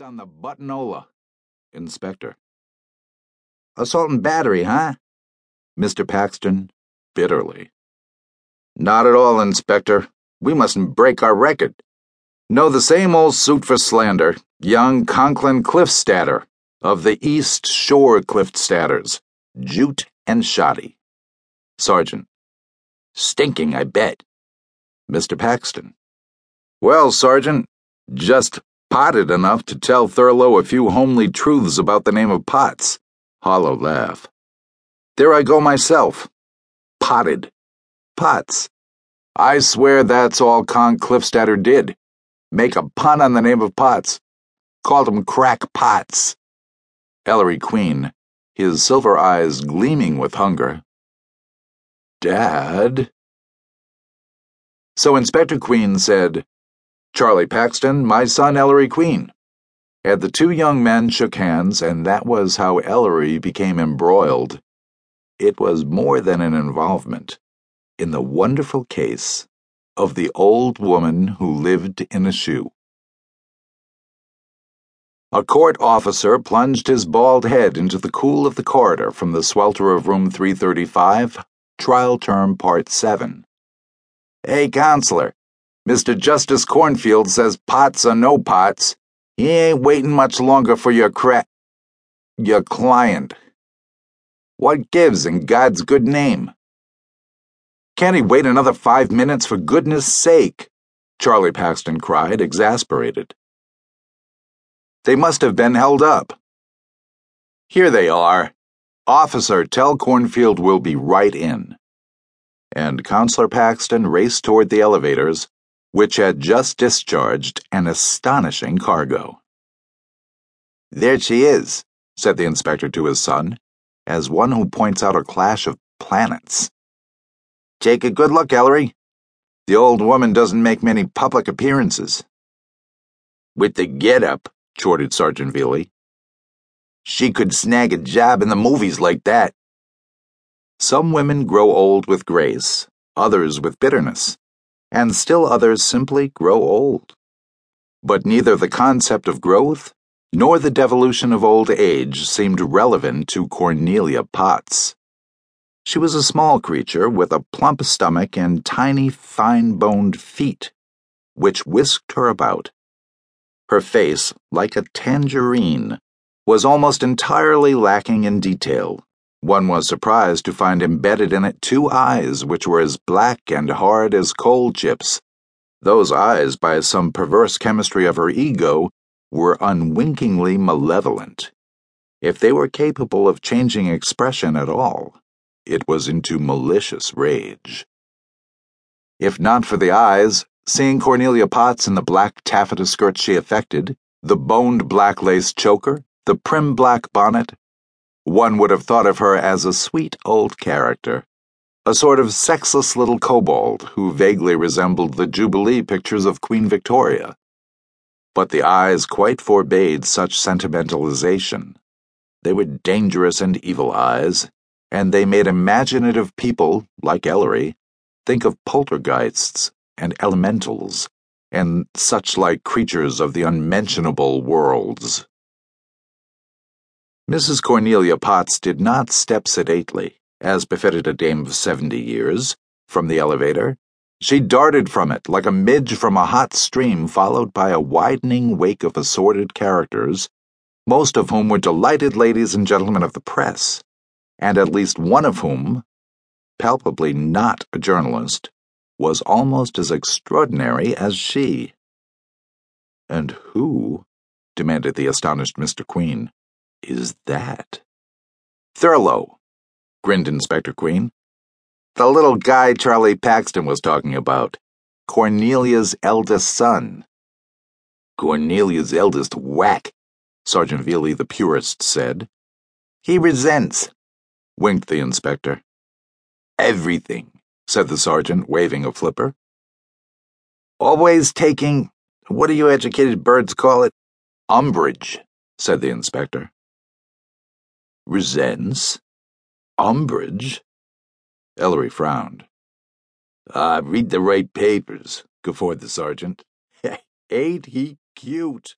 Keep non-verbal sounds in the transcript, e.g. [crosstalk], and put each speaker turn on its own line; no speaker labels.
On the buttonola. Inspector. Assault and battery, huh? Mr. Paxton, bitterly. Not at all, Inspector. We mustn't break our record. No, the same old suit for slander. Young Conklin Cliffstatter of the East Shore Cliffstatters. Jute and shoddy. Sergeant. Stinking, I bet. Mr. Paxton. Well, Sergeant, just potted enough to tell Thurlow a few homely truths about the name of Potts. Hollow laugh. There I go myself. Potted. Potts. I swear that's all Con Cliffstatter did. Make a pun on the name of Potts. Called him Crack Potts. Ellery Queen, his silver eyes gleaming with hunger. Dad? So Inspector Queen said, Charlie Paxton, my son Ellery Queen. And the two young men shook hands, and that was how Ellery became embroiled. It was more than an involvement in the wonderful case of the old woman who lived in a shoe. A court officer plunged his bald head into the cool of the corridor from the swelter of room 335, trial term part 7. Hey, counselor, Mr. Justice Cornfield says Potts or no Potts, he ain't waiting much longer for your cra. your client. What gives in God's good name? Can't he wait another five minutes for goodness sake? Charlie Paxton cried, exasperated. They must have been held up. Here they are. Officer, tell Cornfield we'll be right in. And Counselor Paxton raced toward the elevators, which had just discharged an astonishing cargo. There she is, said the inspector to his son, as one who points out a clash of planets. Take a good look, Ellery. The old woman doesn't make many public appearances. With the get-up, chortled Sergeant Velie. She could snag a job in the movies like that. Some women grow old with grace, others with bitterness, and still others simply grow old. But neither the concept of growth nor the devolution of old age seemed relevant to Cornelia Potts. She was a small creature with a plump stomach and tiny, fine boned feet, which whisked her about her face, like a tangerine, was almost entirely lacking in detail. One was surprised to find embedded in it two eyes which were as black and hard as coal chips. Those eyes, by some perverse chemistry of her ego, were unwinkingly malevolent. If they were capable of changing expression at all, it was into malicious rage. If not for the eyes, Seeing Cornelia Potts in the black taffeta skirt she affected, the boned black lace choker, the prim black bonnet, one would have thought of her as a sweet old character, a sort of sexless little kobold who vaguely resembled the Jubilee pictures of Queen Victoria. But the eyes quite forbade such sentimentalization. They were dangerous and evil eyes, and they made imaginative people, like Ellery, think of poltergeists and elementals, and such like creatures of the unmentionable worlds. Mrs. Cornelia Potts did not step sedately, as befitted a dame of seventy years, from the elevator. She darted from it like a midge from a hot stream, followed by a widening wake of assorted characters, most of whom were delighted ladies and gentlemen of the press, and at least one of whom, palpably not a journalist, was almost as extraordinary as she. And who, demanded the astonished Mr. Queen, is that? Thurlow, grinned Inspector Queen. The little guy Charlie Paxton was talking about. Cornelia's eldest son. Cornelia's eldest whack, Sergeant Velie the purist said. He resents, winked the inspector. Everything said the sergeant, waving a flipper. Always taking, what do you educated birds call it? Umbrage, said the inspector. Resents? Umbrage? Ellery frowned. Ah, read the right papers, guffawed the sergeant. [laughs] Ain't he cute?